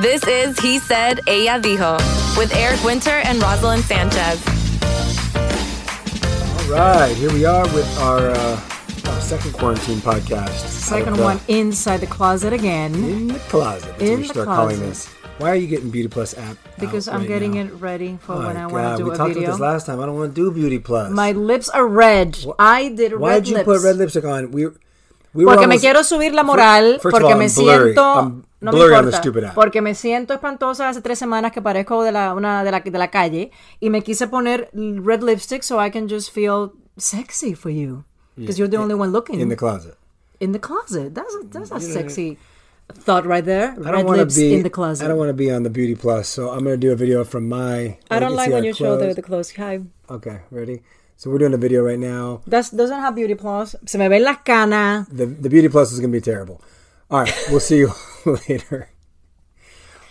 This is He Said, Ella Dijo with Eric Winter and Roselyn Sanchez. All right, here we are with our, uh, our second quarantine podcast. Second Out of, uh, one inside the closet again. in the closet. That's In we the start calling closet. this. Why are you getting Beauty Plus app? Because out I'm right getting now? it ready for Oh when I want to do we a talked about this last time. I don't want to do Beauty Plus. My lips are red. I did red Why'd you lips. put red lipstick on? We, we were Porque me quiero subir la moral, First of porque all, me I'm blurry. siento I'm no blurry on the importa, stupid porque me siento espantosa hace tres semanas que parezco de la una de la de la calle y me quise poner red lipstick so I can just feel sexy for you because you're the only one looking in the closet. in the closet. That's a, that's a sexy thought right there. I don't want to lips be in the closet. I don't want to be on the Beauty Plus, so I'm going to do a video from my. I don't like when our you show the, clothes. the clothes. Hi. Okay, ready? So we're doing a video right now. That doesn't have beauty plus. Se me ven las canas. The the Beauty Plus is going to be terrible. All right, we'll see you later.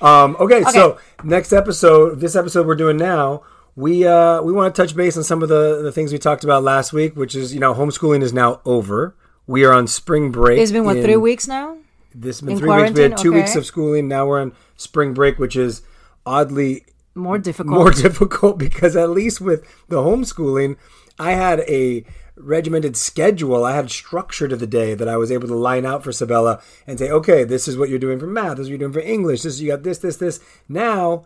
Um, okay, so next episode, this episode we're doing now, we uh, we want to touch base on some of the the things we talked about last week, which is you know homeschooling is now over. We are on spring break. It's been what in- three weeks now. This has been in three weeks. We had two weeks of schooling. Now we're on spring break, which is oddly More difficult. more difficult because at least with the homeschooling, I had a regimented schedule. I had structure to the day that I was able to line out for Sebella and say, okay, this is what you're doing for math. This is what you're doing for English. This you got this, this, this. Now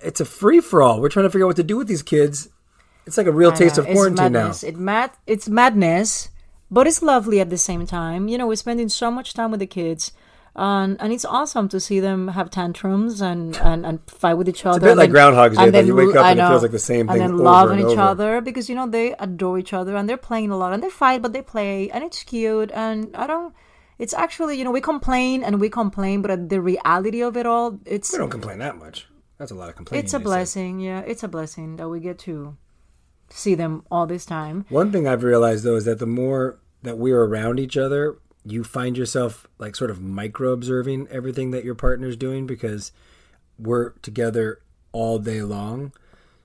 it's a free for all. We're trying to figure out what to do with these kids. It's like a real I taste know, of quarantine now. it's madness. It mad. It's madness, but it's lovely at the same time. You know, we're spending so much time with the kids. Um, and it's awesome to see them have tantrums and, and, and fight with each other. It's a bit and like Groundhog's Day, and though. then You wake up I and it feels like the same thing And then loving and each over. other because, you know, they adore each other and they're playing a lot and they fight, but they play and it's cute. And I don't, it's actually, you know, we complain and we complain, but the reality of it all, it's, We don't complain that much. That's a lot of complaining. it's a they say. blessing. Yeah, it's a blessing that we get to see them all this time. One thing I've realized though is that the more that we're around each other, you find yourself like sort of micro observing everything that your partner's doing because we're together all day long.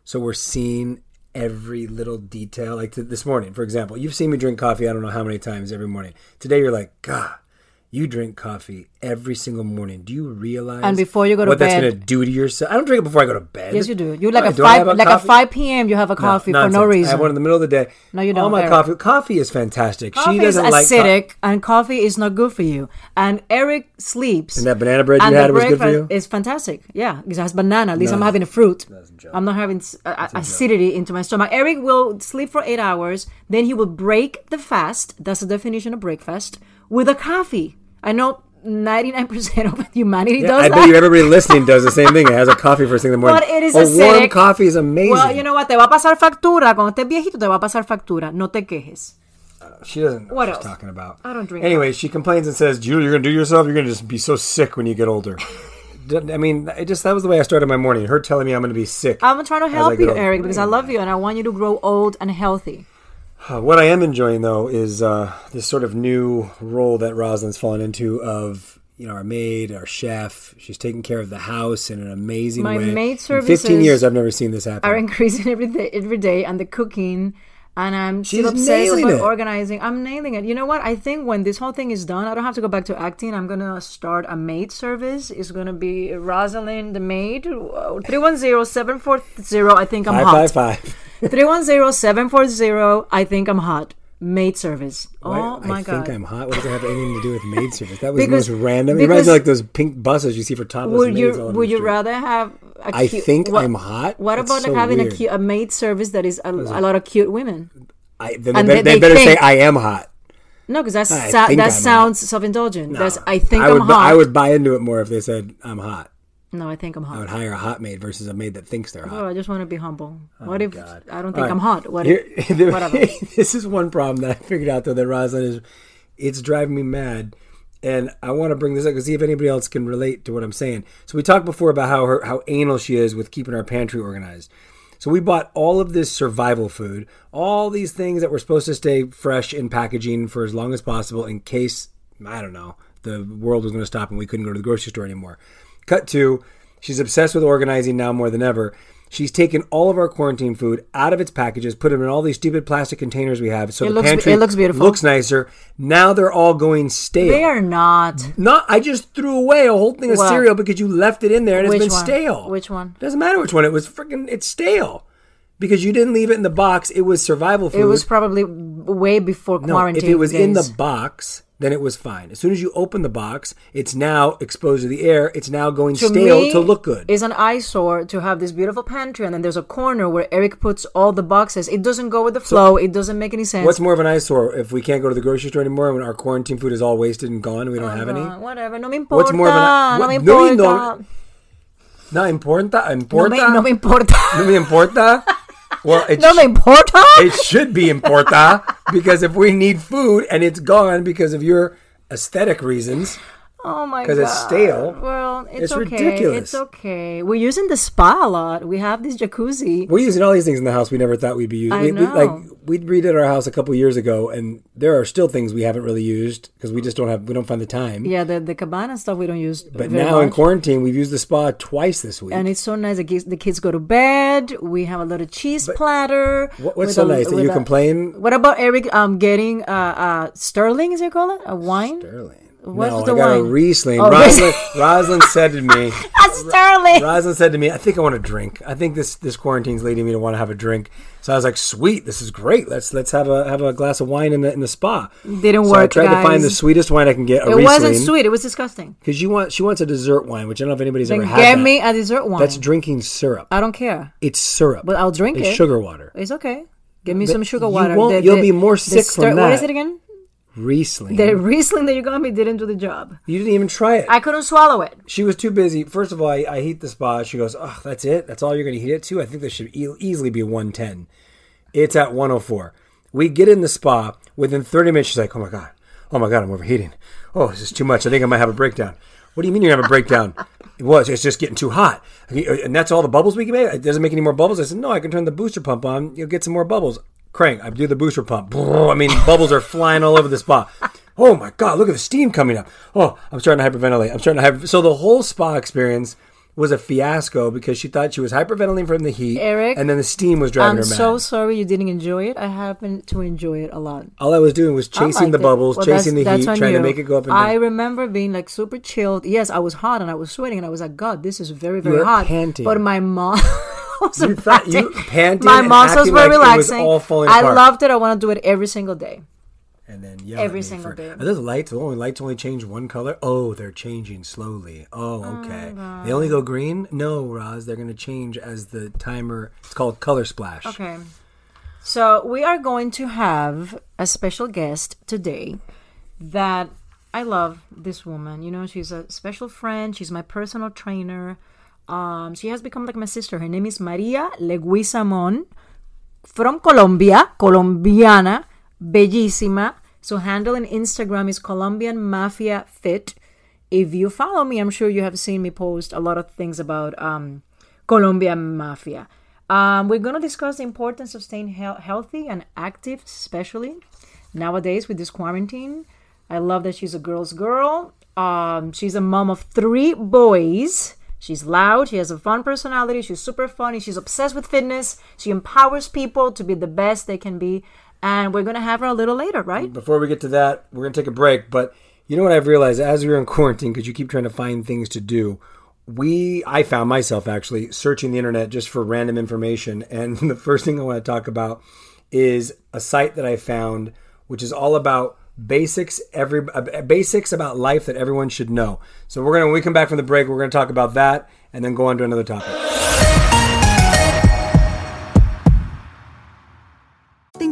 So we're seeing every little detail. Like this morning, for example, you've seen me drink coffee I don't know how many times every morning. Today you're like, God, you drink coffee every single morning. Do you realize And before you go to what that's gonna do to yourself? I don't drink it before I go to bed. Yes, you do. You like Why? a Do I have five, like coffee? a five p.m. You have a coffee No, for no reason. I have one in the middle of the day. No, you don't, my Eric. coffee. Coffee is fantastic. Coffee she doesn't is like co- acidic, and coffee is not good for you. And Eric sleeps. And that banana bread you had was good for you? is fantastic. Yeah, because it has banana. At least I'm having a fruit. a. I'm not having uh, acidity into my stomach. Eric will sleep for eight hours, then he will break the fast. That's the definition of breakfast with a coffee. I know 99% of humanity Yeah, does I that. bet you everybody listening does the same thing. It has a coffee first thing in the morning. But it is a warm coffee is amazing. Well, you know what? Te va a pasar factura. Cuando estés viejito, te va a pasar factura. No te quejes. Uh, she doesn't know What what, she's else? talking about. I don't drink Anyway, she complains and says, "Julie, you're gonna do yourself. You're gonna just be so sick when you get older." I mean, it just that was the way I started my morning. Her telling me I'm gonna be sick. I'm trying to help you, older. Eric, because I love you and I want you to grow old and healthy. Uh, What I am enjoying though is uh, this sort of new role that Roselyn's fallen into of you know our maid, our chef. She's taking care of the house in an amazing My way. My maid In 15 years, I've never seen this happen. Are increasing every day, every day, and the cooking. And I'm She's still obsessed about it. organizing. I'm nailing it. You know what? I think when this whole thing is done, I don't have to go back to acting. I'm gonna start a maid service. It's gonna be Roselyn, the maid. Three one zero seven four zero. I think I'm five hot. five five. 310-740 I think I'm hot. Maid service. Oh Why- my I god. I think I'm hot. What does it have anything to do with maid service? That was Because- the most random. It reminds me like those pink buses you see for topless would maids. you would you street. rather have a I cute, think what- I'm hot? What That's about so having a, cute, a maid service that is a, a lot of cute women? I, then they, they- they, they better say I am hot. No, because that's think that I'm sounds self-indulgent. That's No. I think I would, am hot. I would buy into it more if they said I'm hot. no, I think I'm hot. I would hire a hot maid versus a maid that thinks they're Oh, hot. I just want to be humble. Oh, what if Oh, God. I don't think right. I'm hot? What Here- if whatever? this is one problem that I figured out though that Roselyn is it's driving me mad. And I want to bring this up because see if anybody else can relate to what I'm saying. So we talked before about how her, how anal she is with keeping our pantry organized. So we bought all of this survival food, all these things that were supposed to stay fresh in packaging for as long as possible in case I don't know the world was going to stop and we couldn't go to the grocery store anymore. Cut to she's obsessed with organizing now more than ever. She's taken all of our quarantine food out of its packages, put them in all these stupid plastic containers we have, so It the looks- pantry it looks beautiful. looks nicer. Now they're all going stale. They are not. Not. I just threw away a whole thing of Well, cereal because you left it in there and it's been one? stale. Which one? Doesn't matter which one. It was freaking. It's stale because you didn't leave it in the box. It was survival food. It was probably way before quarantine. no. quarantine. If it was in the box, then it was fine. As soon as you open the box, it's now exposed to the air. It's now going to stale me, to look good. It's an eyesore to have this beautiful pantry, and then there's a corner where Eric puts all the boxes. It doesn't go with the flow. it doesn't make any sense. What's more of an eyesore if we can't go to the grocery store anymore and our quarantine food is all wasted and gone and we don't have any? Uh, whatever, no me importa. What's more of an- no me what- no, importa. no. No importa. No Importa. me, no me importa. No me importa. Well, it no me importa. it should be importa because if we need food and it's gone because of your aesthetic reasons, Oh my god! 'Cause it's stale. Well, it's, It's okay. ridiculous. It's okay. We're using the spa a lot. We have this jacuzzi. we're using all these things in the house we never thought we'd be using. I we, we- know. like we redid our house a couple years ago, and there are still things we haven't really used because we just don't have we don't find the time. Yeah, the the cabana stuff we don't use. But now in quarantine, we've used the spa twice this week. and it's so nice. The kids, the kids go to bed. We have a little cheese platter. What- what's so a- nice that you a- complain? What about Eric? Um, getting uh, uh, Sterling is it called? A wine? Sterling. What's no, the I got a wine? Riesling. Oh, Roselyn, Roselyn said to me, A Sterling. Roselyn said to me, I think I want a drink. I think this this quarantine's leading me to want to have a drink. So I was like, sweet, this is great. Let's let's have a have a glass of wine in the in the spa. Didn't work. I tried to find the sweetest wine I can get. A It Riesling, wasn't sweet. It was disgusting. because you want she wants a dessert wine, which I don't know if anybody's Then ever had. get that. me a dessert wine. That's drinking syrup. I don't care, It's syrup. but I'll drink it's it. sugar water. It's okay. Give me But some sugar you water. won't- you'll be more sick from that. What is it again? Riesling. The Riesling that you got me didn't do the job. you didn't even try it. I couldn't swallow it. she was too busy. First of all, I, I heat the spa. She goes, "Oh, that's it. That's all you're going to heat it to." I think this should e- easily be 110. It's at 104. We get in the spa within 30 minutes. She's like, "Oh my god, oh my god, I'm overheating. Oh, this is too much. I think I might have a breakdown." What do you mean you're gonna have a breakdown? it was. It's just getting too hot, uh, and that's all the bubbles we can make. It doesn't make any more bubbles. I said, "No, I can turn the booster pump on. You'll get some more bubbles." Crank. I do the booster pump. I mean, bubbles are flying all over the spa. Oh my god! Look at the steam coming up. Oh, I'm starting to hyperventilate. I'm starting to hyper. So the whole spa experience was a fiasco because she thought she was hyperventilating from the heat, Eric, and then the steam was driving I'm her mad. I'm so sorry you didn't enjoy it. I happen to enjoy it a lot. All I was doing was chasing the it. bubbles, Well, chasing the heat, trying to make it go up and I down. remember being like super chilled. Yes, I was hot and I was sweating and I was like, God, this is very, very were hot. panting. But my mom was You thought- you My muscles were like relaxing. I apart. loved it. I want to do it every single day. and then yell at Every single for- day. Are those lights? The only lights only change one color. Oh, they're changing slowly. Oh, oh okay. they only go green. No, Roz, they're going to change as the timer. It's called color splash. Okay. So we are going to have a special guest today that I love this woman. You know, she's a special friend. She's my personal trainer. Um, she has become like my sister. Her name is Maria Leguizamon from Colombia, colombiana, bellísima. So handle on Instagram is Colombian Mafia Fit. If you follow me, I'm sure you have seen me post a lot of things about um, Colombian Mafia. Um, we're going to discuss the importance of staying he- healthy and active, especially nowadays with this quarantine. I love that she's a girl's girl. Um, she's a mom of three boys. She's loud. She has a fun personality. She's super funny. She's obsessed with fitness. She empowers people to be the best they can be. And we're going to have her a little later, right? Before we get to that, we're going to take a break. But you know what I've realized as we were in quarantine, because you keep trying to find things to do, we, I found myself actually searching the internet just for random information. And the first thing I want to talk about is a site that I found, which is all about basics every uh, basics about life that everyone should know. So we're gonna when we come back from the break, we're gonna talk about that and then go on to another topic.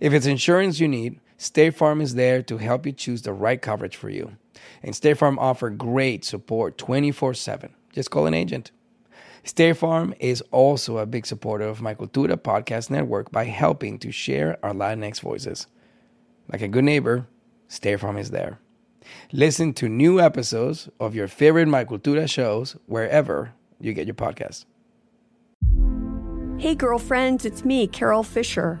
If it's insurance you need, State Farm is there to help you choose the right coverage for you. And State Farm offer great support 24/7. Just call an agent. State Farm is also a big supporter of my Cultura podcast network by helping to share our Latinx voices. Like a good neighbor, State Farm is there. Listen to new episodes of your favorite My Cultura shows wherever you get your podcasts. Hey, girlfriends, it's me, Carol Fisher.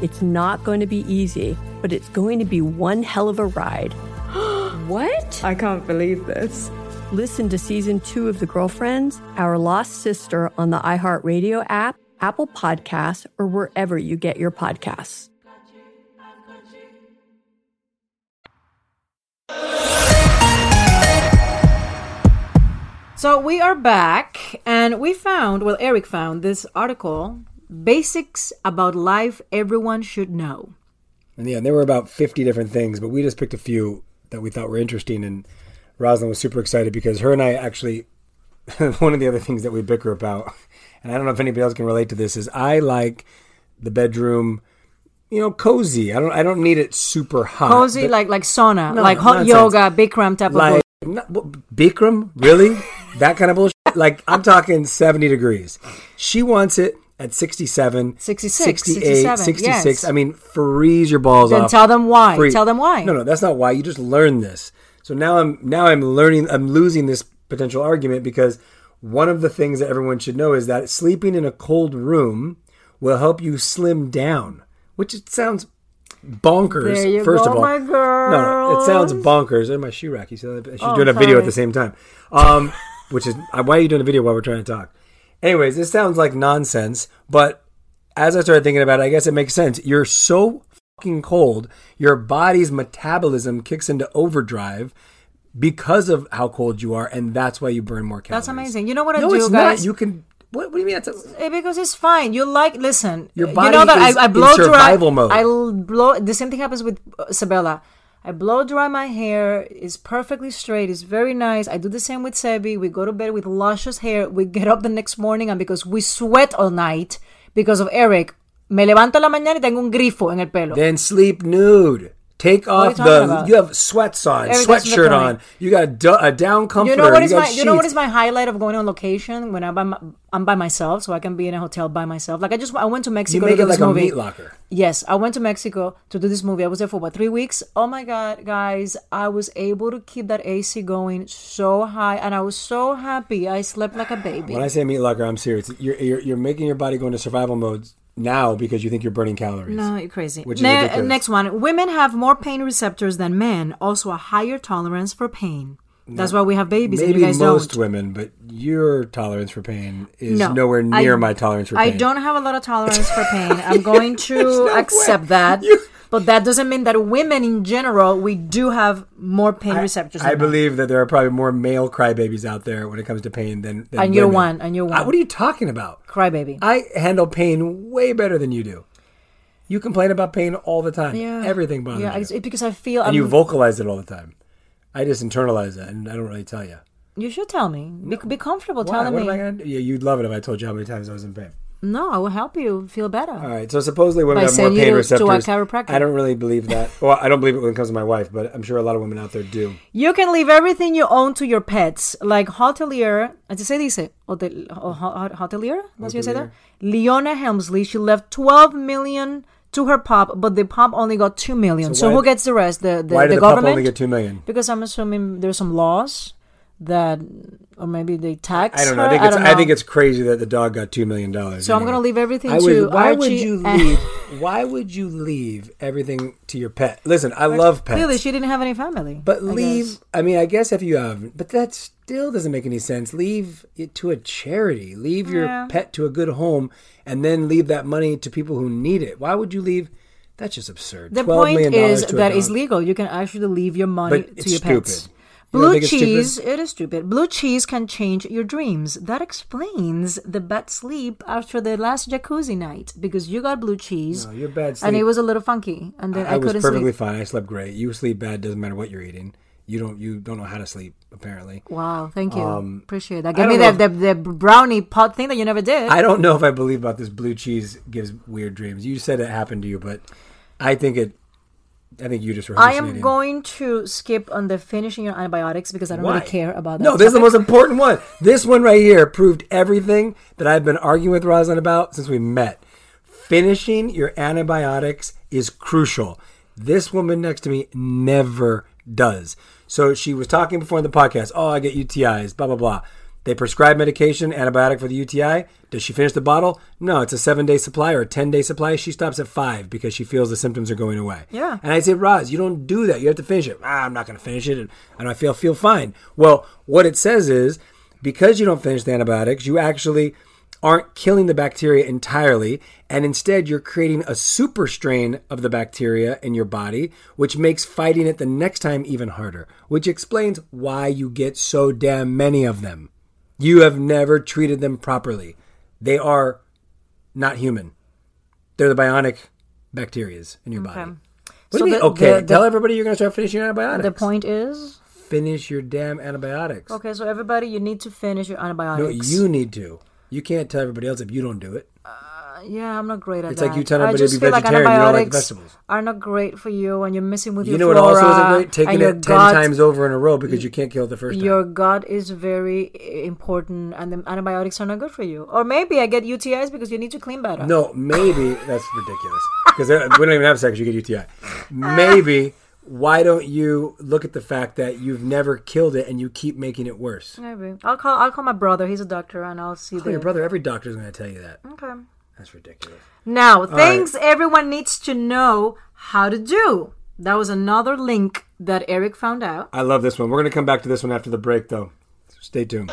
It's not going to be easy, but it's going to be one hell of a ride. What? I can't believe this. Listen to season two of The Girlfriends, Our Lost Sister on the iHeartRadio app, Apple Podcasts, or wherever you get your podcasts. So we are back, and we found, well, Eric found this article Basics About Life Everyone Should Know. And yeah, there were about 50 different things, but we just picked a few that we thought were interesting. And Roselyn was super excited because her and I actually, one of the other things that we bicker about, and I don't know if anybody else can relate to this, is I like the bedroom, you know, cozy. I don't, I don't need it super hot. Cozy, but- like like sauna, No, like hot nonsense. yoga, Bikram type of like Not, what, Bikram, really? that kind of bullshit. Like I'm talking 70 degrees. She wants it at 67, 66, 68, 67, 66. yes. I mean, freeze your balls Then off. tell them why. Free- Tell them why. No, no, that's not why. You just learn this. So now I'm now I'm learning. I'm losing this potential argument because one of the things that everyone should know is that sleeping in a cold room will help you slim down, which it sounds bonkers. There you first go, of all, my no, no, it sounds bonkers. And my shoe rack. You see? She's Oh, doing a video at the same time. Um, which is why are you doing a video while we're trying to talk? Anyways, this sounds like nonsense, but as I started thinking about it, I guess it makes sense. You're so fucking cold, your body's metabolism kicks into overdrive because of how cold you are, and that's why you burn more calories. That's amazing. You know what I no, do, it's guys? not. You can. What, what do you mean? That's Eh, because it's fine. You like listen. Your you body know that is I, I in blow survival dry. mode. I blow. The same thing happens with uh, Isabella. I blow dry my hair. It's perfectly straight. It's very nice. I do the same with Sebi. We go to bed with luscious hair. We get up the next morning, and because we sweat all night because of Eric, me levanto la mañana y tengo un grifo en el pelo. then sleep nude. Take off the. about? You have sweats on, sweatshirt on. You got a, a down comforter. You know what is my you know what sheets. is my highlight of going on location when I'm by my, I'm by myself, so I can be in a hotel by myself. Like I just I went to You Mexico make to it do this like a movie. meat locker. Yes, I went to Mexico to do this movie. I was there for what three weeks. Oh my god, guys! I was able to keep that AC going so high, and I was so happy. I slept like a baby. When I say meat locker, I'm serious. You're, you're, you're making your body go into survival mode now because you think you're burning calories. No, you're crazy. Which is ridiculous. Next one. Women have more pain receptors than men, also a higher tolerance for pain. That's why we have babies Maybe you most don't. women, but your tolerance for pain is No, nowhere near I- my tolerance for pain. I don't have a lot of tolerance for pain. I'm going to accept that. But that doesn't mean that women in general, we do have more pain receptors. I than men. believe that there are probably more male crybabies out there when it comes to pain than, than And you're one, and you're Uh, one. what are you talking about? Crybaby. I handle pain way better than you do. You complain about pain all the time. Yeah. Everything bothers Yeah, you. it's because I feel. and I'm, you vocalize it all the time. I just internalize that, and I don't really tell you. You should tell me. Be, be comfortable Why? telling What me. am I gonna do? Yeah, you'd love it if I told you how many times I was in pain. No, I will help you feel better. All right, so supposedly women By have more pain you to- to receptors. chiropractor. I don't really believe that. Well, I don't believe it when it comes to my wife, but I'm sure a lot of women out there do. You can leave everything you own to your pets, like hotelier. Así se dice, hotel, ho- ho- hotelier. That's what you say there. Leona Helmsley. She left 12 million to her pup, but the pup only got two million. So So, who gets the rest? The the, Why did the the, government. only get two million? because I'm assuming there's some laws that, or maybe they tax. I don't know. I think it's. don't I, think it's crazy that the dog got two million dollars. So I'm gonna leave everything I to would, why would you leave? why would you leave everything to your pet? Listen, I love pets. Clearly, she didn't have any family. But I leave. guess. I, mean, I guess if you have, but that still doesn't make any sense. Leave it to a charity. Leave your Yeah. pet to a good home, and then leave that money to people who need it. Why would you leave? That's just absurd. The $12 point is to that it's legal. You can actually leave your money But to it's your stupid. pets. Blue think stupid? cheese, it is stupid. Blue cheese can change your dreams. That explains the bad sleep after the last jacuzzi night because you got blue cheese. No, your bad sleep. And it was a little funky, and then I, I, was couldn't perfectly sleep. fine. I slept great. You sleep bad. Doesn't matter what you're eating. You don't. You don't know how to sleep. Apparently. Wow, thank you. Um, Appreciate that. I Give me don't that the, the brownie pot thing that you never did. I don't know if I believe about this blue cheese gives weird dreams. You said it happened to you, but I think it. I think you just were I am going to skip on the finishing your antibiotics because I don't Why? really care about that. No, this is the most important one. This one right here proved everything that I've been arguing with Roselyn about since we met. Finishing your antibiotics is crucial. This woman next to me never does. So she was talking before in the podcast. Oh, I get UTIs, blah, blah, blah. They prescribe medication, antibiotic for the UTI. Does she finish the bottle? No, it's a seven day supply or a 10 day supply. She stops at five because she feels the symptoms are going away. Yeah. And I say, Roz, you don't do that. You have to finish it. Ah, I'm not going to finish it. And I feel feel fine. Well, what it says is because you don't finish the antibiotics, you actually aren't killing the bacteria entirely, and instead you're creating a super strain of the bacteria in your body, which makes fighting it the next time even harder, which explains why you get so damn many of them. You have never treated them properly. They are not human. They're the bionic bacterias in your body. Okay. What do So you mean? the- okay, the- the- tell everybody you're going to start finishing your antibiotics. The point is, Finish your damn antibiotics. okay, so everybody, you need to finish your antibiotics. No, you need to. You can't tell everybody else if you don't do it. Yeah, I'm not great at It's that. like you telling I everybody to just be feel like you don't like antibiotics vegetables. are not great for you, and you're messing with You your You know what also isn't great? Taking it ten gut, times over in a row because you can't kill it the first time. Your gut is very eh, important, and the antibiotics are not good for you. Or maybe I get UTIs because you need to clean better. No, maybe that's ridiculous because uh, we don't even have sex. You get UTI. Maybe why don't you look at the fact that you've never killed it and you keep making it worse? Maybe I'll call. I'll call my brother. He's a doctor, and I'll see. Call the your brother. Every doctor's going to tell you that. Okay. That's ridiculous. Now, right. things everyone needs to know how to do. That was another link that Eric found out. I love this one. We're going to come back to this one after the break, though. So stay tuned.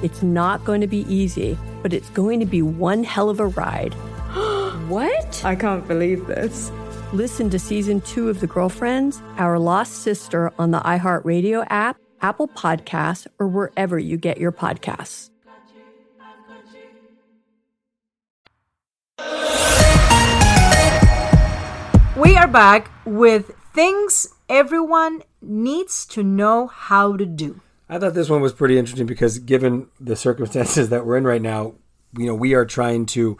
It's not going to be easy, but it's going to be one hell of a ride. what? I can't believe this. Listen to season two of The Girlfriends, Our Lost Sister on the iHeartRadio app, Apple Podcasts, or wherever you get your podcasts. We are back with things everyone needs to know how to do. I thought this one was pretty interesting because given the circumstances that we're in right now, you know, we are trying to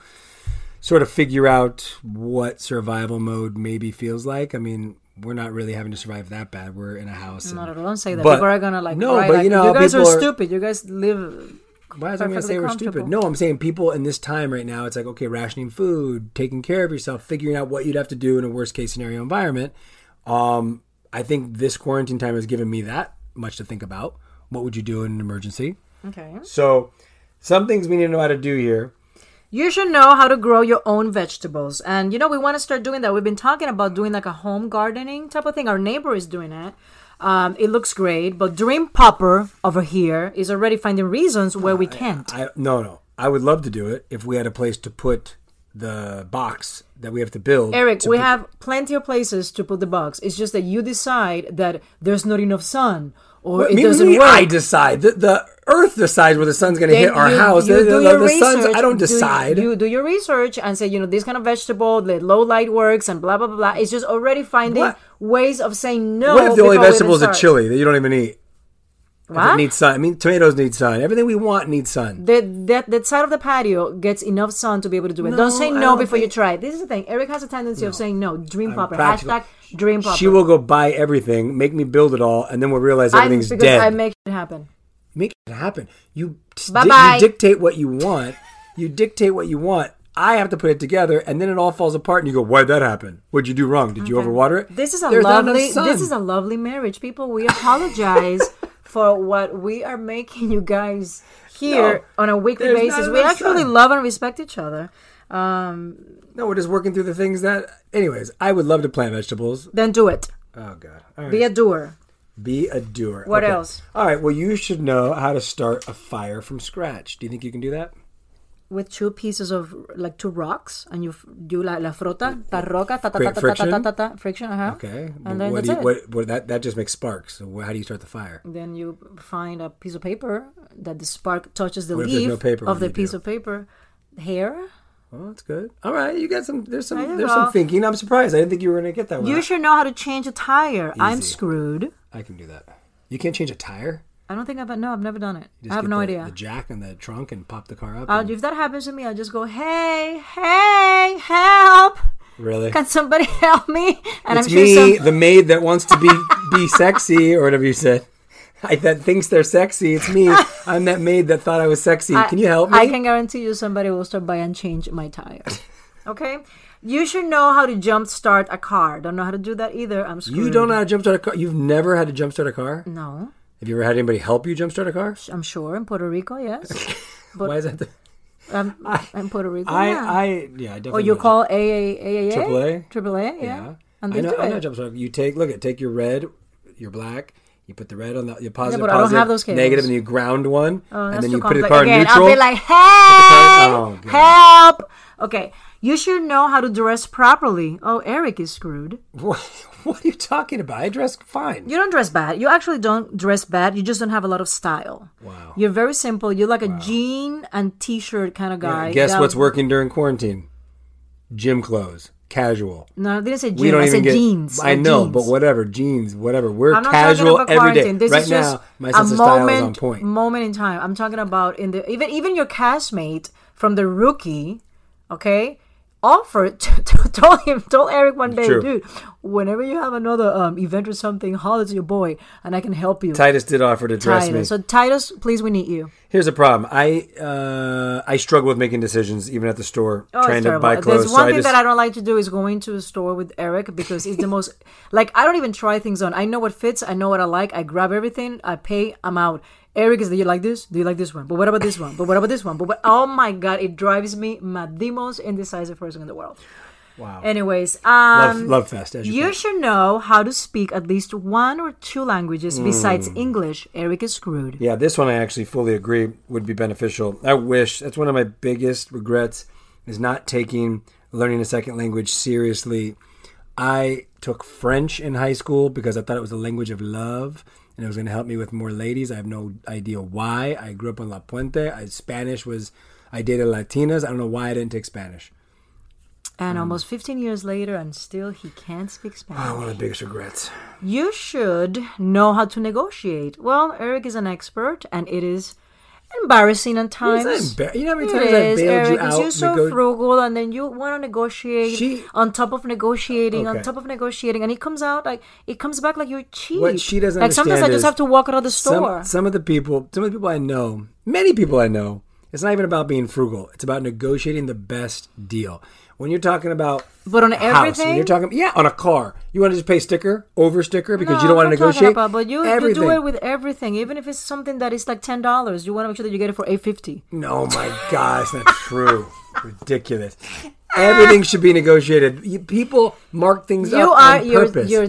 sort of figure out what survival mode maybe feels like. I mean, we're not really having to survive that bad. We're in a house. Not and- at all. Don't say that. but- People are gonna like. no, write, but like, you know, guys are are- stupid. You guys live. Why is I going to say we're stupid? No, I'm saying people in this time right now, it's like, okay, rationing food, taking care of yourself, figuring out what you'd have to do in a worst case scenario environment. Um, I think this quarantine time has given me that much to think about. What would you do in an emergency? Okay. So, some things we need to know how to do here. You should know how to grow your own vegetables. And you know, we want to start doing that. We've been talking about doing like a home gardening type of thing. Our neighbor is doing it. Um, it looks great, but Dream Popper over here is already finding reasons where we can't. I no no. I would love to do it if we had a place to put the box that we have to build. Eric, to we put- have plenty of places to put the box. It's just that you decide that there's not enough sun or What- it doesn't work. I decide. The, the Earth decides where the sun's going to hit our you- house. you the do the, the sun's, I don't do- decide. You do your research and say, you know, this kind of vegetable, the low light works, and blah blah blah blah. It's just already finding What? ways of saying no. what if the only vegetable is a chili that you don't even eat? What? it needs sun. I mean, tomatoes need sun. Everything we want needs sun. That, that that side of the patio gets enough sun to be able to do it. No, don't say no don't before you try it. This is the thing. Eric has a tendency of saying no. Dream popper. practical. Hashtag dream popper. She will go buy everything, make me build it all, and then we'll realize I'm- everything's because dead. I make it happen. make it happen. You, di- you dictate what you want. You dictate what you want. I have to put it together, and then it all falls apart. And you go, "Why'd that happen? What'd you do wrong? Did you overwater it?" This is a There's lovely. This is a lovely marriage, people. We apologize for what we are making you guys here No, on a weekly basis. We actually sun. love and respect each other. Um, No, we're just working through the things that. Anyways, I would love to plant vegetables. then do it. Oh God! All right. Be a doer. Be a doer. What Okay. else? All right. Well, you should know how to start a fire from scratch. Do you think you can do that? With two pieces of like two rocks, and you do la, la frota, ta roca, ta ta ta ta ta ta friction? ta ta ta friction. Uh-huh. Okay. And then what that's do you, it. what, what that that just makes sparks. So how do you start the fire? Then you find a piece of paper that the spark touches the What leaf no? Of the piece do? of paper. Hair. Oh, that's good. All right, you got some. There's some. There's go. some thinking. I'm surprised. I didn't think you were gonna get that one. You should know how to change a tire. I'm screwed. I can do that. You can't change a tire. I don't think I've no, I've never done it. I have no the, idea. The jack and the trunk and pop the car up. Uh, and- if that happens to me, I'll just go, hey, hey, help! really? Can somebody help me? And it's I'm sure me, some. the maid that wants to be be sexy or whatever you said. I that thinks they're sexy. It's me. I'm that maid that thought I was sexy. I- can you help me? I can guarantee you somebody will stop by and change my tire. okay? You should know how to jump start a car. Don't know how to do that either. I'm screwed. you don't know how to jump start a car. You've never had to jump start a car. No, Have you ever had anybody help you jumpstart a car? I'm sure in Puerto Rico, yes. But Why is that? The, um, in Puerto Rico, I yeah. I yeah. I definitely. or you call AAA, AAA? AAA, yeah. Yeah. And I know. do I know jumpstart. You take look at take your red, your black. You put the red on the your positive, but I don't have those cables. negative, and you ground one, Oh, and then you put the car in Again, neutral. I'll be like, hey, oh, help. Okay, you should know how to dress properly. Oh, Eric is screwed. What, what are you talking about? I dress fine. You don't dress bad. You actually don't dress bad. You just don't have a lot of style. Wow. You're very simple. You're like a jean and t-shirt kind of guy. Guess That- what's working during quarantine? Gym clothes, casual. No, I didn't say We jean. don't I even said get. jeans. I like know, jeans. but whatever, jeans, whatever. We're I'm not casual talking about every day. quarantine. This right is just now, my a sense of style moment, is on point. moment in time. I'm talking about in the even even your castmate from the rookie, okay, offered to told him told Eric one day, True. dude, whenever you have another um event or something, holler to your boy and I can help you. Titus did offer to dress me. So Titus, please, we need you. Here's the problem. I uh, I struggle with making decisions even at the store Oh, trying to buy clothes. There's one so I thing just, that I don't like to do is going to a store with Eric because it's the most like I don't even try things on. I know what fits. I know what I like. I grab everything. I pay. I'm out. Eric is. Do you like this? Do you like this one? But what about this one? But what about this one? But what, oh my god, it drives me mad. The most indecisive person in the world. wow. Anyways, love, um, love fest. As you, you should know how to speak at least one or two languages Mm. besides English. Eric is screwed. Yeah, this one I actually fully agree would be beneficial. I wish that's one of my biggest regrets is not taking learning a second language seriously. I took French in high school because I thought it was a language of love and it was going to help me with more ladies. I have no idea why. I grew up in La Puente. I, Spanish was I dated Latinas. I don't know why I didn't take Spanish. And Mm. almost 15 years later, and still he can't speak Spanish. Oh, one of the biggest regrets. You should know how to negotiate. Well, Eric is an expert, and it is embarrassing at times. Embar- you know how many times is, bailed Eric, you out, You're so nego- frugal, and then you want to negotiate She- on top of negotiating, on top of negotiating, and it comes out like it comes back like you're cheap. What she doesn't like sometimes I just have to walk out of the some- store. Some, of the people, some of the people I know, many people I know, it's not even about being frugal. It's about negotiating the best deal. When you're talking about But on a house, when you're talking, yeah, on a car, you want to just pay sticker over sticker because No, you don't want to negotiate. About, but you, you do it with everything, even if it's something that is like ten dollars. You want to make sure that you get it for eight fifty. no, my God, it's not true. Ridiculous. Everything should be negotiated. You, people mark things You up are on you're purpose. you're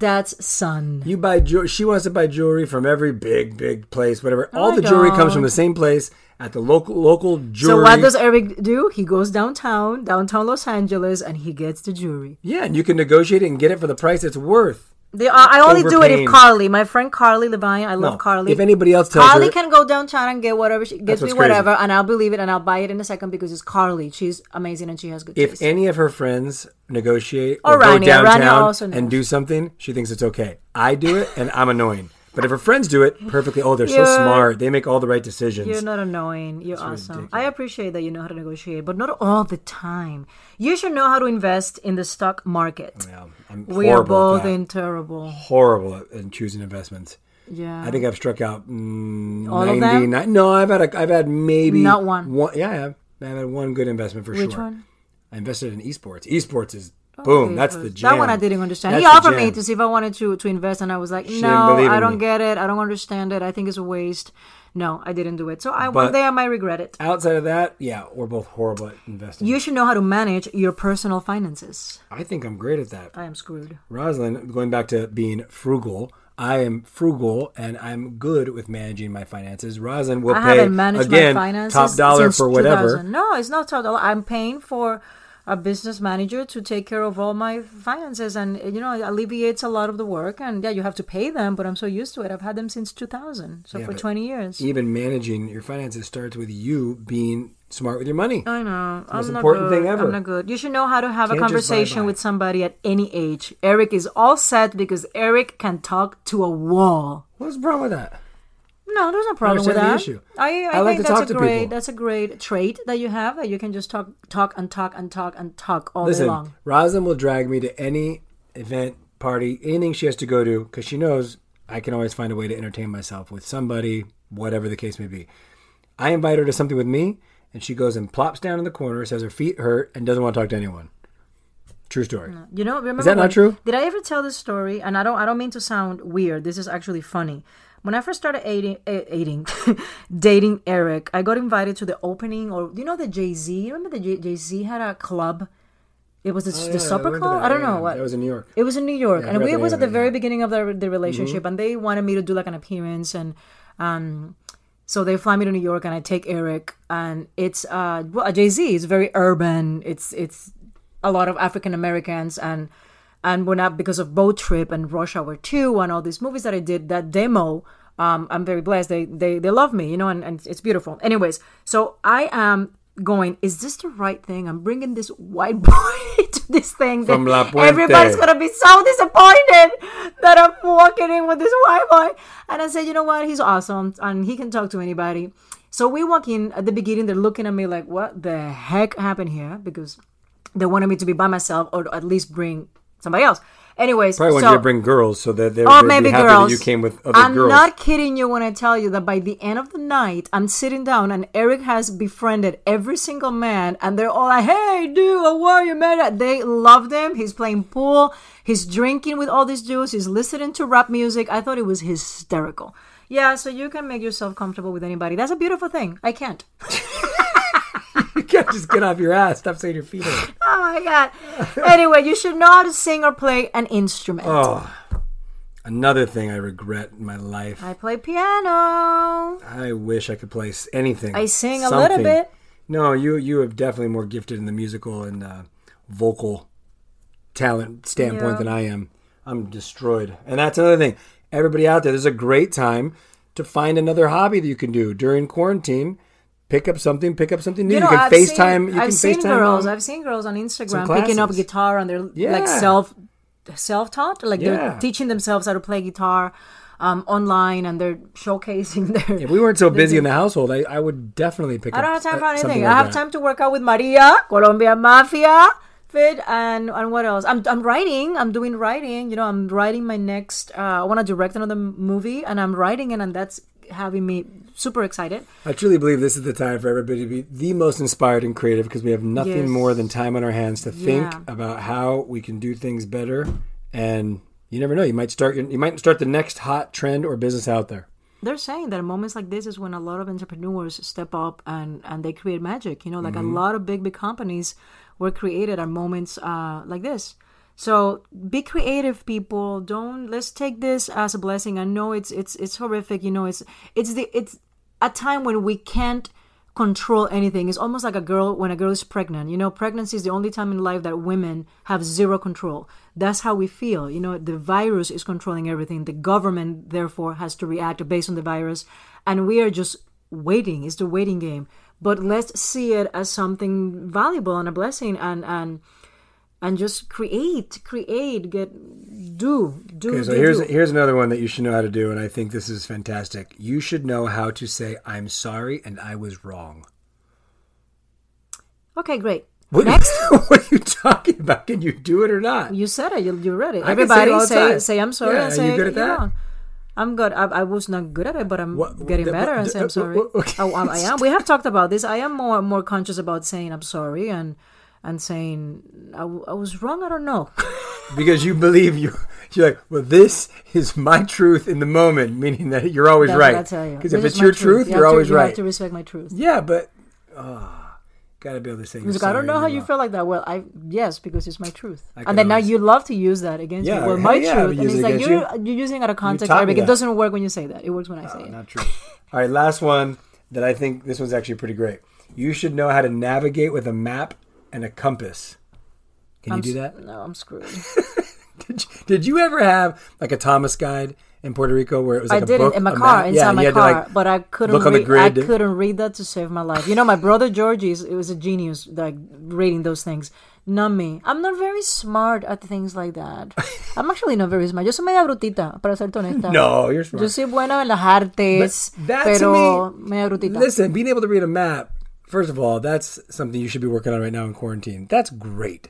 dad's son. You buy jewelry. She wants to buy jewelry from every big, big place, whatever. No, All I the jewelry comes from the same place at the local local jewelry. So what does Eric do? He goes downtown, downtown Los Angeles, and he gets the jewelry. yeah, and you can negotiate it and get it for the price it's worth. The, I I only do it if Carly, my friend Carly Levine, I love No, Carly. if anybody else tells Carly her- can go downtown and get whatever she gets me what's crazy. whatever, and I'll believe it and I'll buy it in a second because it's Carly. She's amazing and she has good If taste. any of her friends negotiate Or or, go Rania. Rania downtown and do something, she thinks it's okay. I do it and I'm annoying. But if her friends do it perfectly, oh, they're so You're- smart. They make all the right decisions. You're not annoying. You're awesome. I appreciate that you know how to negotiate, but not all the time. You should know how to invest in the stock market. I'm we are both in terrible. Horrible at, in choosing investments. Yeah. I think I've struck out mm, All of them? 99 No, I've had a, I've had maybe Not one. One, yeah, I have. I've had one good investment for Which sure. one? I invested in esports. Esports is boom. That's the jam. That one I didn't understand. That's he offered me to see if I wanted to to invest, and I was like, She no, I don't me. get it. I don't understand it. I think it's a waste. No, I didn't do it. So I But- one day I might regret it. Outside of that, yeah, we're both horrible at investing. You should know how to manage your personal finances. I think I'm great at that. I am screwed. Roselyn, going back to being frugal, I am frugal and I'm good with managing my finances. Roselyn will I pay haven't managed again my finances top dollar for whatever. No, it's not top dollar. I'm paying for a business manager to take care of all my finances, and you know, it alleviates a lot of the work. And yeah, you have to pay them, but I'm so used to it. I've had them since 2000, so Yeah, for 20 years. Even managing your finances starts with you being smart with your money. I know. Most I'm important thing ever. I'm not good. You should know how to have a Can't just conversation with somebody at any age. Eric is all set because Eric can talk to a wall. What's wrong with that? No, there's no problem with that. issue. I, I, I like think to that's talk a to great people. that's a great trait that you have that you can just talk talk and talk and talk and talk all day long. Roselyn will drag me to any event, party, anything she has to go to because she knows I can always find a way to entertain myself with somebody, whatever the case may be. I invite her to something with me, and she goes and plops down in the corner, says her feet hurt, and doesn't want to talk to anyone. True story. You know, remember Is that not true? Did I ever tell this story? And I don't I don't mean to sound weird. This is actually funny. When I first started dating, dating, dating Eric, I got invited to the opening, or you know, the Jay Z. Remember the Jay Z had a club. It was the, Oh, the supper I went to club. I don't yeah. know what. It was in New York. It was in New York, Yeah, and we, it was at the very yeah. beginning of the, the relationship, and they wanted me to do like an appearance, and um, so they fly me to New York, and I take Eric, and it's uh, well, Jay Z. It's very urban. It's it's a lot of African Americans, and and when I because of Boat Trip and Rush Hour Two and all these movies that I did, that demo. Um, I'm very blessed. They they they love me, you know, and, and it's beautiful. Anyways, so I am going. Is this the right thing? I'm bringing this white boy to this thing. that From La Puente. Everybody's gonna be so disappointed that I'm walking in with this white boy. And I said, you know what? He's awesome, and he can talk to anybody. So we walk in at the beginning. They're looking at me like, what the heck happened here? Because they wanted me to be by myself or at least bring somebody else. Anyways, Probably wanted so, you to bring girls so that they oh, would maybe girls. that you came with other I'm girls. not kidding you when I tell you that by the end of the night, I'm sitting down and Eric has befriended every single man, and they're all like, "Hey, dude, how are you, man?" They loved him. He's playing pool. He's drinking with all these dudes. He's listening to rap music. I thought it was hysterical. Yeah, so you can make yourself comfortable with anybody. That's a beautiful thing. I can't. you can't just get off your ass. Stop saying your feet hurt. Oh my god. Anyway, you should know how to sing or play an instrument. Oh, another thing I regret in my life. I play piano. I wish I could play anything. I sing a little bit. No, you you have definitely more gifted in the musical and uh, vocal talent standpoint Yeah. than I am. I'm destroyed, and that's another thing. Everybody out there, there's a great time to find another hobby that you can do during quarantine. Pick up something. Pick up something new. You, know, can I've FaceTime. Seen, you I've can seen FaceTime. girls. mom. I've seen girls on Instagram picking up guitar and they're like self self taught, like Yeah. they're teaching themselves how to play guitar um, online and they're showcasing their. If we weren't so busy in the household, I, I would definitely pick I up. don't have time for uh, anything. something I have that. time to work out with Maria, Colombia Mafia, Fit, and and what else? I'm I'm writing. I'm doing writing. You know, I'm writing my next. Uh, I want to direct another movie, and I'm writing it, and that's having me super excited. I truly believe this is the time for everybody to be the most inspired and creative because we have nothing Yes. more than time on our hands to think about how we can do things better. And you never know, you might start you might start the next hot trend or business out there. they're saying that moments like this is when a lot of entrepreneurs step up and and they create magic you know like Mhm. a lot of big big companies were created at moments uh like this So be creative, people. Don't let's take this as a blessing. I know it's it's it's horrific. You know, it's it's the it's a time when we can't control anything. It's almost like a girl when a girl is pregnant. You know, pregnancy is the only time in life that women have zero control. That's how we feel. You know, the virus is controlling everything. The government, therefore, has to react based on the virus. And we are just waiting. It's the waiting game. But let's see it as something valuable and a blessing and and and just create, create, get do, do. Okay, so do, here's do. here's another one that you should know how to do, and I think this is fantastic. You should know how to say "I'm sorry" and "I was wrong." Okay, great. What, Next, what are you talking about? Can you do it or not? you said it. You, you read it. I can say it Everybody say say I'm sorry. Yeah, and are you good at "You're that?" wrong." I'm good. I, I was not good at it, but I'm What- getting the- better and the- say I'm uh, sorry. okay. I, I, I am. We have talked about this. I am more more conscious about saying I'm sorry and and saying I, w- I was wrong. I don't know. because you believe you. You're like, well, this is my truth in the moment, meaning that you're always That's right. what I tell you. Because if it's your truth, You you're to- always you right. have to respect my truth. Yeah, but oh, gotta be able to say. He's I don't know how you're you feel like that. Well, I yes, because it's my truth. And then now you love to use that against Yeah, me. Well, my yeah, truth. And it's it like against you you. you're using it out of context, Arabic. It doesn't work when you say that. It works when I say it. Not true. All right, last one that I think this one's actually pretty great. You should know how to navigate with a map and a compass. Can I'm you do that? No, I'm screwed. Did you, did you ever have like a Thomas guide in Puerto Rico where it was like I a did book, it in my car, inside yeah, my car, like, but I couldn't look on the read. I couldn't read that to save my life. You know, my brother Georgie is it was a genius, like reading those things. Not me. I'm not very smart at things like that. I'm actually not very smart. Yo soy media brutita, para ser honesta. No, you're smart. Yo soy buena en las artes, that pero me, media brutita. Listen, being able to read a map, first of all, that's something you should be working on right now in quarantine. That's great.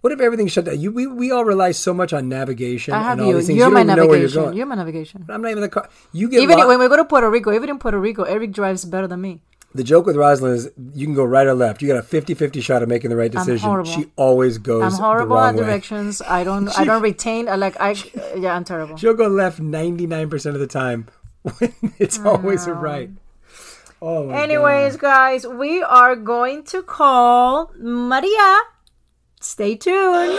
What if everything shut down? You, we, we all rely so much on navigation I have and all you. these things. You're you my don't even know where you're navigation. going. You're my navigation. I'm not even the car. You get Even lo- when we go to Puerto Rico, even in Puerto Rico, Eric drives better than me. the joke with Roselyn is you can go right or left. You got a 50-50 shot of making the right decision. She always goes I'm horrible the at wrong way. directions. I don't. I don't retain. I like. I yeah. I'm terrible. She'll go left 99% of the time when it's oh, always right. Oh Anyways, guys, we are going to call Maria. Stay tuned.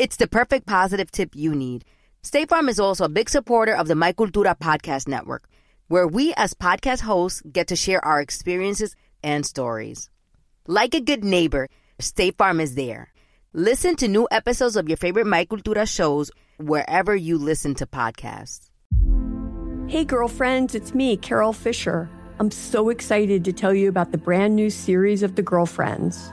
It's the perfect positive tip you need. State Farm is also a big supporter of the My Cultura podcast network, where we as podcast hosts get to share our experiences and stories. Like a good neighbor, State Farm is there. Listen to new episodes of your favorite My Cultura shows wherever you listen to podcasts. Hey, girlfriends, it's me, Carol Fisher. I'm so excited to tell you about the brand new series of The Girlfriends.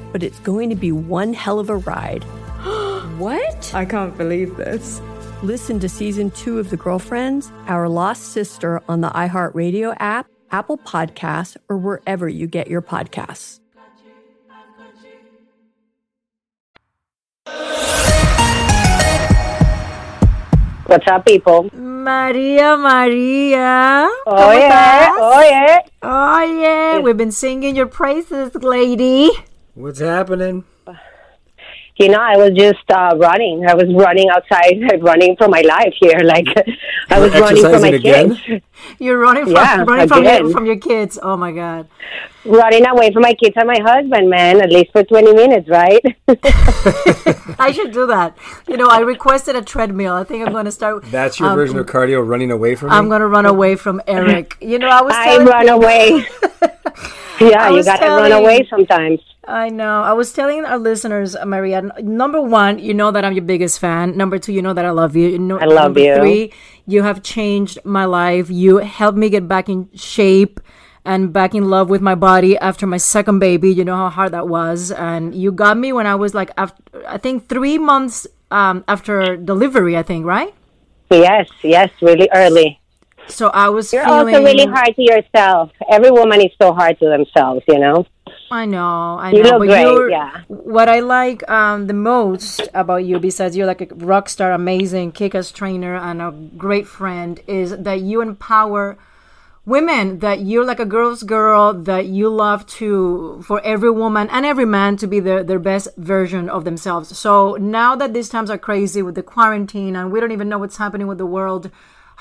but it's going to be one hell of a ride. what? I can't believe this. Listen to season two of The Girlfriends, Our Lost Sister on the iHeartRadio app, Apple Podcasts, or wherever you get your podcasts. What's up, people? Maria, Maria. Oh, yeah. Oh, yeah. Oh, yeah. We've been singing your praises, lady. What's happening? You know, I was just uh, running. I was running outside, running for my life here. Like I was running for my again? kids. You're running from Yeah, running from again. your, from your kids. Oh my god. Running away from my kids and my husband, man. At least for twenty minutes, right? I should do that. You know, I requested a treadmill. I think I'm going to start. That's your um, version of cardio, running away from I'm going to run away from Eric. You know, I was. I run away. yeah, I you gotta run away sometimes. I know. I was telling our listeners, uh, Maria. Number one, you know that I'm your biggest fan. Number two, you know that I love you. you know, I love number you. Three, you have changed my life. You helped me get back in shape and back in love with my body after my second baby. You know how hard that was, and you got me when I was like, after, I think three months um, after delivery. I think right. Yes, yes, really early. So I was You're feeling. also really hard to yourself. Every woman is so hard to themselves, you know. I know, I You know. look but great, you're, yeah. What I like um, the most about you, besides you're like a rock star, amazing, kick-ass trainer, and a great friend, is that you empower women. That you're like a girl's girl. That you love to for every woman and every man to be their their best version of themselves. So now that these times are crazy with the quarantine and we don't even know what's happening with the world,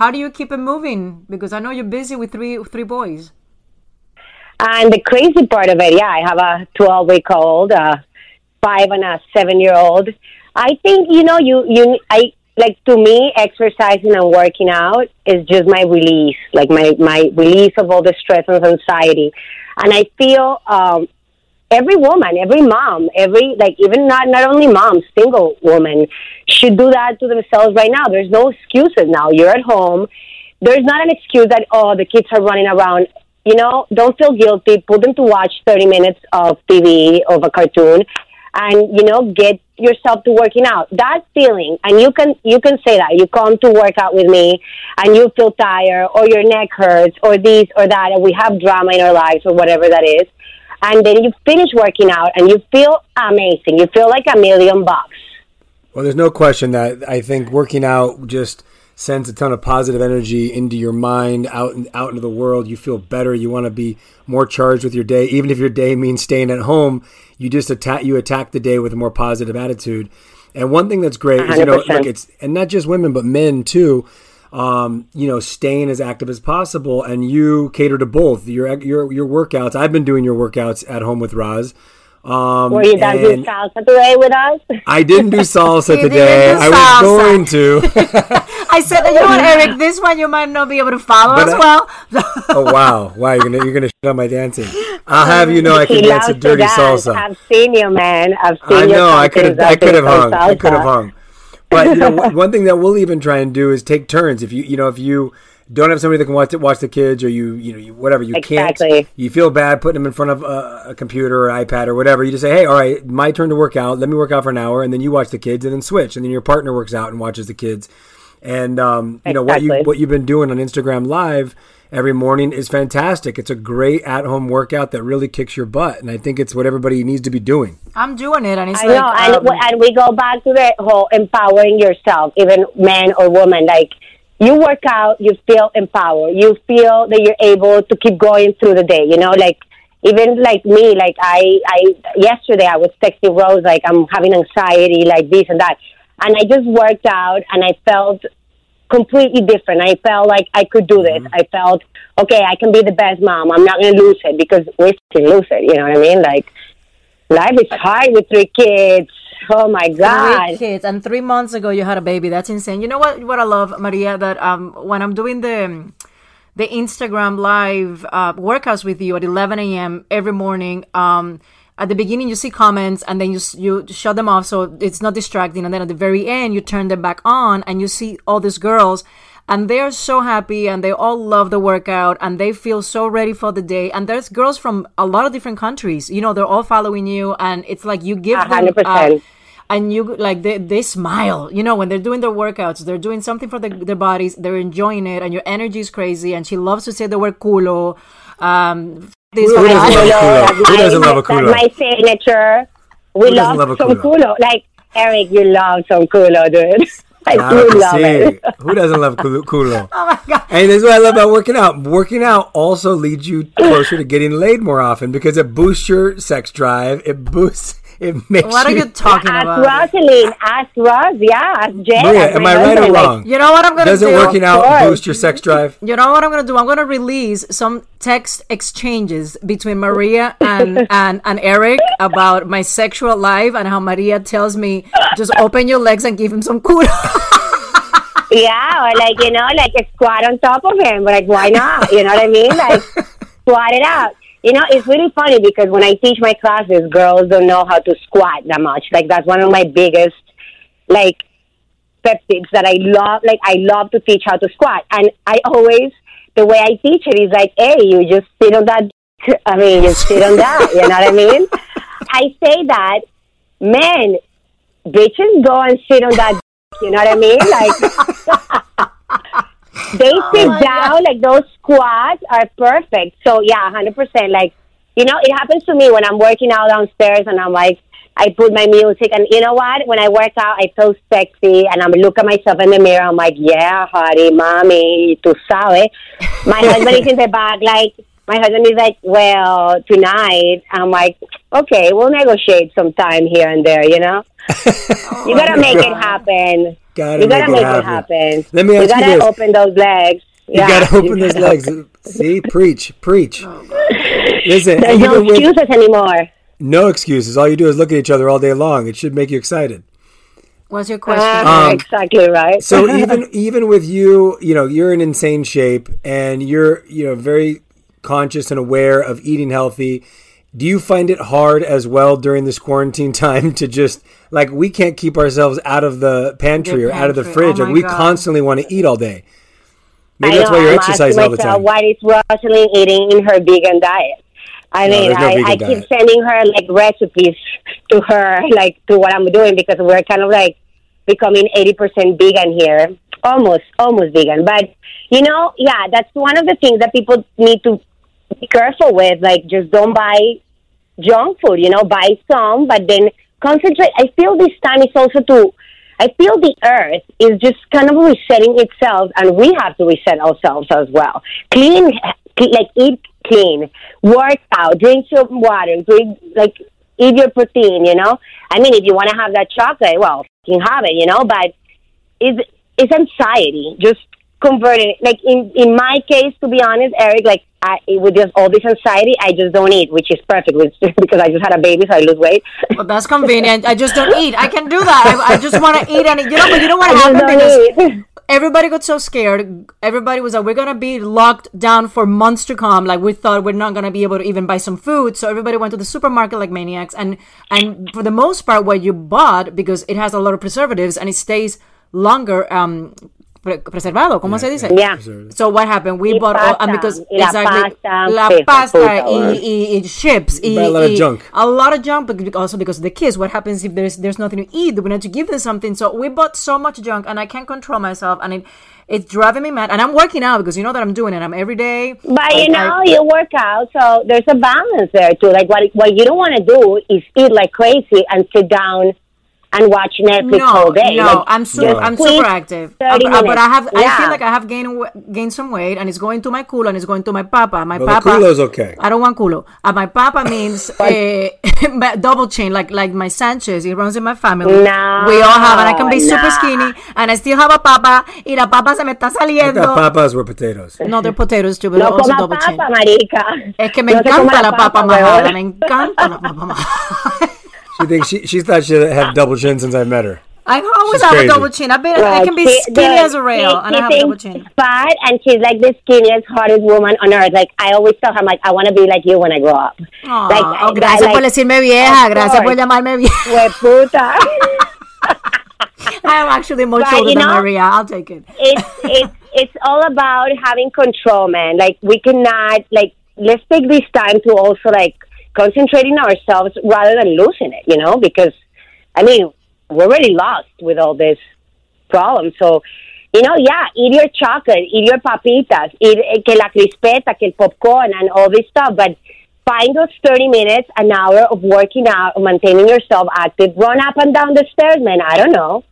how do you keep it moving? Because I know you're busy with three three boys. And the crazy part of it, yeah, I have a 12 week old, a five and a seven year old. I think, you know, you, you, I, like to me, exercising and working out is just my release, like my, my release of all the stress and anxiety. And I feel, um, every woman, every mom, every, like even not, not only moms, single woman should do that to themselves right now. There's no excuses now. You're at home. There's not an excuse that, oh, the kids are running around you know, don't feel guilty. Put them to watch 30 minutes of TV, of a cartoon, and, you know, get yourself to working out. That feeling, and you can, you can say that. You come to work out with me, and you feel tired, or your neck hurts, or this or that, and we have drama in our lives, or whatever that is. And then you finish working out, and you feel amazing. You feel like a million bucks. Well, there's no question that I think working out just sends a ton of positive energy into your mind, out and out into the world. You feel better. You want to be more charged with your day, even if your day means staying at home. You just attack. You attack the day with a more positive attitude. And one thing that's great is you know, look, it's and not just women but men too. Um, you know, staying as active as possible, and you cater to both your your your workouts. I've been doing your workouts at home with Roz. Um, Were you dancing and- salsa today with us? I didn't do salsa today. do I was salsa. going to. I said, you know what, Eric, this one you might not be able to follow But as I- well. oh wow, wow! You're gonna you're gonna shit on my dancing. I'll have you know I can He dance a dirty dance. salsa. I've seen you, man. I've seen I you know I could have I could have some hung. I could have hung. But you know, one- thing that we'll even try and do is take turns. If you you know if you don't have somebody that can watch watch the kids or you you know you, whatever you Exactly. can't you feel bad putting them in front of a, a computer or iPad or whatever. You just say, hey, all right, my turn to work out. Let me work out for an hour, and then you watch the kids, and then switch, and then your partner works out and watches the kids. And um, you know what you what you've been doing on Instagram Live every morning is fantastic. It's a great at home workout that really kicks your butt, and I think it's what everybody needs to be doing. I'm doing it, and it's I like, know, and, um, and we go back to the whole empowering yourself, even man or woman. Like you work out, you feel empowered. You feel that you're able to keep going through the day. You know, like even like me, like I, I yesterday I was texting Rose like I'm having anxiety, like this and that, and I just worked out and I felt completely different. I felt like I could do this. I felt okay. I can be the best mom. I'm not going to lose it because we can lose it. You know what I mean? Like Life is hard with three kids. Oh my God. Three kids, and three months ago you had a baby. That's insane. You know what? What I love, Maria, that um, when I'm doing the the Instagram live uh, workouts with you at 11 a.m. every morning, um, at the beginning you see comments and then you you shut them off so it's not distracting, and then at the very end you turn them back on and you see all these girls. And they're so happy and they all love the workout and they feel so ready for the day. And there's girls from a lot of different countries. You know, they're all following you and it's like you give A them hundred uh, and you like they, they smile you know when they're doing their workouts they're doing something for the, their bodies they're enjoying it and your energy is crazy and she loves to say the word culo um this Who doesn't love a culo? That's Who my- doesn't love a That's my signature. We Who love, love a some culo? culo. Like Eric, you love some culo, dude. I do ah, love see. it. Who doesn't love culo? culo? oh my god And this is what I love about working out. Working out also leads you closer to getting laid more often because it boosts your sex drive. It boosts. It makes. what are you talking Ask about Roselyn. Ask Ross. Yeah, ask Jen. Maria, ask am I right or wrong? you know what i'm gonna do? Doesn't do working out boost your sex drive? you know what i'm gonna do i'm gonna release some text exchanges between maria and and, and eric about my sexual life and how maria tells me just open your legs and give him some culo Yeah, or like, you know, like a squat on top of him. Like, why not? You know what I mean? Like, squat it out. You know, it's really funny because when I teach my classes, girls don't know how to squat that much. Like, that's one of my biggest, like, pep tips that I love. Like, I love to teach how to squat. And I always, the way I teach it is like, hey, you just sit on that. I mean, you sit on that. You know what I mean? I say that, men, bitches go and sit on that. You know what I mean? Like, they oh sit down, like those squats are perfect. So yeah, hundred percent. Like, you know, it happens to me when I'm working out downstairs and I'm like, I put my music, and you know what? When I work out, I feel sexy, and I'm look at myself in the mirror. I'm like, yeah, honey, mommy, tu sabes. My husband is in the back, like. My husband is like, well, tonight. I'm like, okay, we'll negotiate sometime here and there, you know? you gotta make it happen. Gotta you gotta make make, it it happen. Let me you ask you gotta this. open those legs. You Yeah. gotta open those legs. See, preach, preach. Listen, There's no even with- excuses anymore. no excuses. All you do is look at each other all day long. It should make you excited. what's your question Ah, Um, exactly right. So even even with you, you know, you're in insane shape and you're, you know, very conscious and aware of eating healthy. Do you find it hard as well during this quarantine time to just like we can't keep ourselves out of the pantry The or out of the fridge? Oh like we God. constantly want to eat all day. Maybe I that's know, why you're I'm exercising all the time. What is Roselyn eating in her vegan diet? I No, mean, no I, I keep sending her like recipes to her, like to what I'm doing because we're kind of like becoming 80% vegan here, almost, almost vegan. But you know, yeah, that's one of the things that people need to be careful with. Like, just don't buy junk food. You know, buy some, but then concentrate. I feel this time is also to. I feel the earth is just kind of resetting itself, and we have to reset ourselves as well. Clean, like eat clean, work out, drink some water, drink like eat your protein. You know, I mean, if you want to have that chocolate, well, you can have it. You know, but it's it's anxiety. Just converting. Like in in my case, to be honest, Eric, like I, with just all this anxiety, I just don't eat, which is perfect which, because I just had a baby, so I lose weight. Well, that's convenient. I just don't eat. I can do that. I, I just want to eat, and you know, but you know what happened because eat. everybody got so scared. Everybody was like, "We're gonna be locked down for months to come." Like we thought we're not gonna be able to even buy some food. So everybody went to the supermarket like maniacs, and and for the most part, what you bought because it has a lot of preservatives and it stays longer. Um, preservado, ¿cómo se dice? Yeah. So what happened? We Y bought all, and pasta, because y la exactly pasta, la sí, pasta puta, y, bueno. y, y chips. You y- buy a lot of y- junk. a lot of junk, but also because of the kids. What happens if there's there's nothing to eat? We need to give them something. So we bought so much junk, and I can't control myself, and it it's driving me mad. And I'm working out because you know that I'm doing it. I'm every day. But I- you know, I- you work out, so there's a balance there too. Like what what you don't want to do is eat like crazy and sit down and watch Netflix no, all day. No, Like, I'm super, just I'm quick super active. 30 Uh, but I minutes. have, I feel like I have gained gained some weight, and it's going to my culo, and it's going to my papa. My Well, the papa. is okay. I don't want culo. Uh, my papa means eh, double chin, like like my Sanchez. It runs in my family. No, we all have, and I can be super skinny, and I still have a papa. Y la papa se me está I thought saliendo. papas were potatoes. No, they're potatoes too, but No they're also coma double chin. papa, marica. Es que me No se encanta la papa majada, huevona. me encanta la papa majada. She thinks she she thought she had double chin since I met her. I always She's have crazy. a double chin. I've been, I can be she- skinny the- as a rail, she- and I she have a double chin. she's Fat, and she's like the skinniest, hottest woman on earth. Like I always tell her, I'm like, I want to be like you when I grow up. Aw, like, oh, gracias like- por decirme vieja, gracias por llamarme vieja. Hueputa. I am actually more But, older you than know- Maria. I'll take it. it's it's it's all about having control, man. Like we cannot like let's take this time to also like concentrating ourselves rather than losing it, you know, because I mean we're already lost with all this problem. So, you know, yeah, eat your chocolate, eat your papitas, eat eh, que la crispeta, que el popcorn and all this stuff, but find those 30 minutes, an hour of working out, maintaining yourself active, run up and down the stairs, man. I don't know.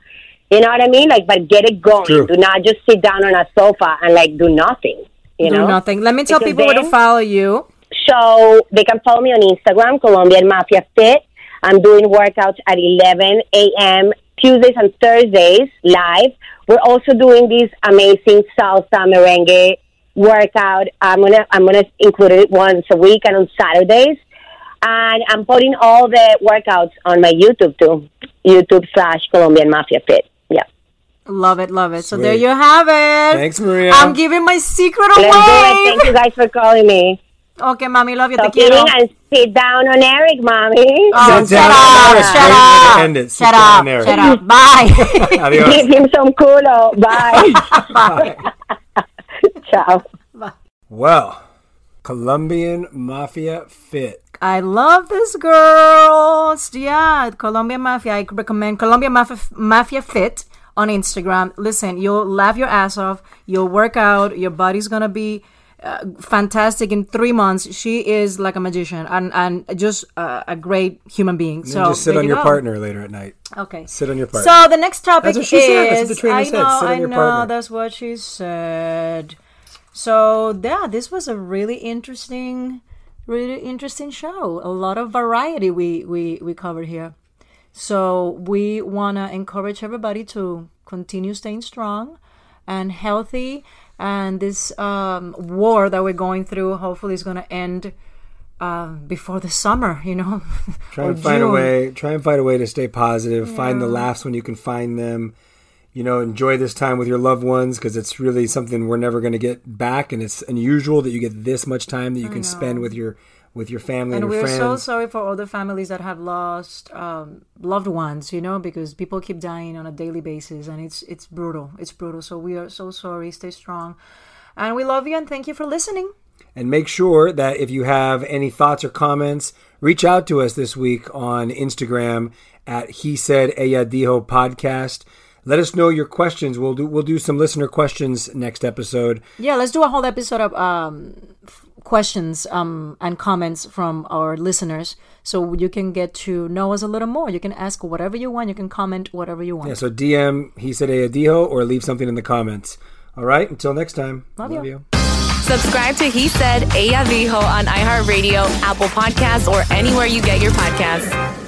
You know what I mean? Like, but get it going. True. Do not just sit down on a sofa and like do nothing. You Do know, nothing. Let me tell Because people where to follow you. So they can follow me on Instagram, Colombian Mafia Fit. I'm doing workouts at 11 a.m. Tuesdays and Thursdays live. We're also doing this amazing salsa merengue workout. I'm gonna I'm gonna include it once a week and on Saturdays. And I'm putting all the workouts on my YouTube too. YouTube slash Colombian Mafia Fit. Yeah. Love it, love it. So there you have it. Thanks, Maria. I'm giving my secret Let's do it. away. Thank you guys for calling me. Okay, mommy, love you. Te Stop quiero. eating and sit down on Eric, mommy. Oh, Sit shut down, up, Eric. shut Great way up, end it. Shut down, up, Eric. shut up. Bye. Adios. Give him some culo. Bye. Bye. Ciao. Well, Colombian Mafia Fit. I love this girl. It's- Yeah, Colombia Mafia. I recommend Colombian Mafia, Mafia Fit on Instagram. Listen, you'll laugh your ass off. You'll work out. Your body's gonna be uh, fantastic in three months. She is like a magician and and just uh, a great human being. So just sit on you your go. partner later at night. Okay. Sit on your partner. So the next topic That's what she said. That's what is I know, I know, partner. that's what she said. So yeah, this was a really interesting, really interesting show. A lot of variety we we we covered here. So we wanna encourage everybody to continue staying strong and healthy. And this um, war that we're going through, hopefully, is gonna end um, before the summer. You know, Try and find a way. Try and find a way to stay positive. Find the laughs when you can find them. You know, enjoy this time with your loved ones because it's really something we're never going to get back, and it's unusual that you get this much time that you can spend with your with your family and, and your we're so sorry for all the families that have lost um, loved ones you know because people keep dying on a daily basis and it's it's brutal it's brutal so we are so sorry stay strong and we love you and thank you for listening And make sure that if you have any thoughts or comments, reach out to us this week on Instagram at He Said Ella Dijo Podcast. Let us know your questions. We'll do we'll do some listener questions next episode. yeah let's do a whole episode of um, questions um, and comments from our listeners so you can get to know us a little more you can ask whatever you want you can comment whatever you want Yeah, so DM He Said Ella Dijo or leave something in the comments. All right, until next time. Love you. Subscribe to He Said Ella Dijo on iHeartRadio, Apple Podcasts, or anywhere you get your podcasts.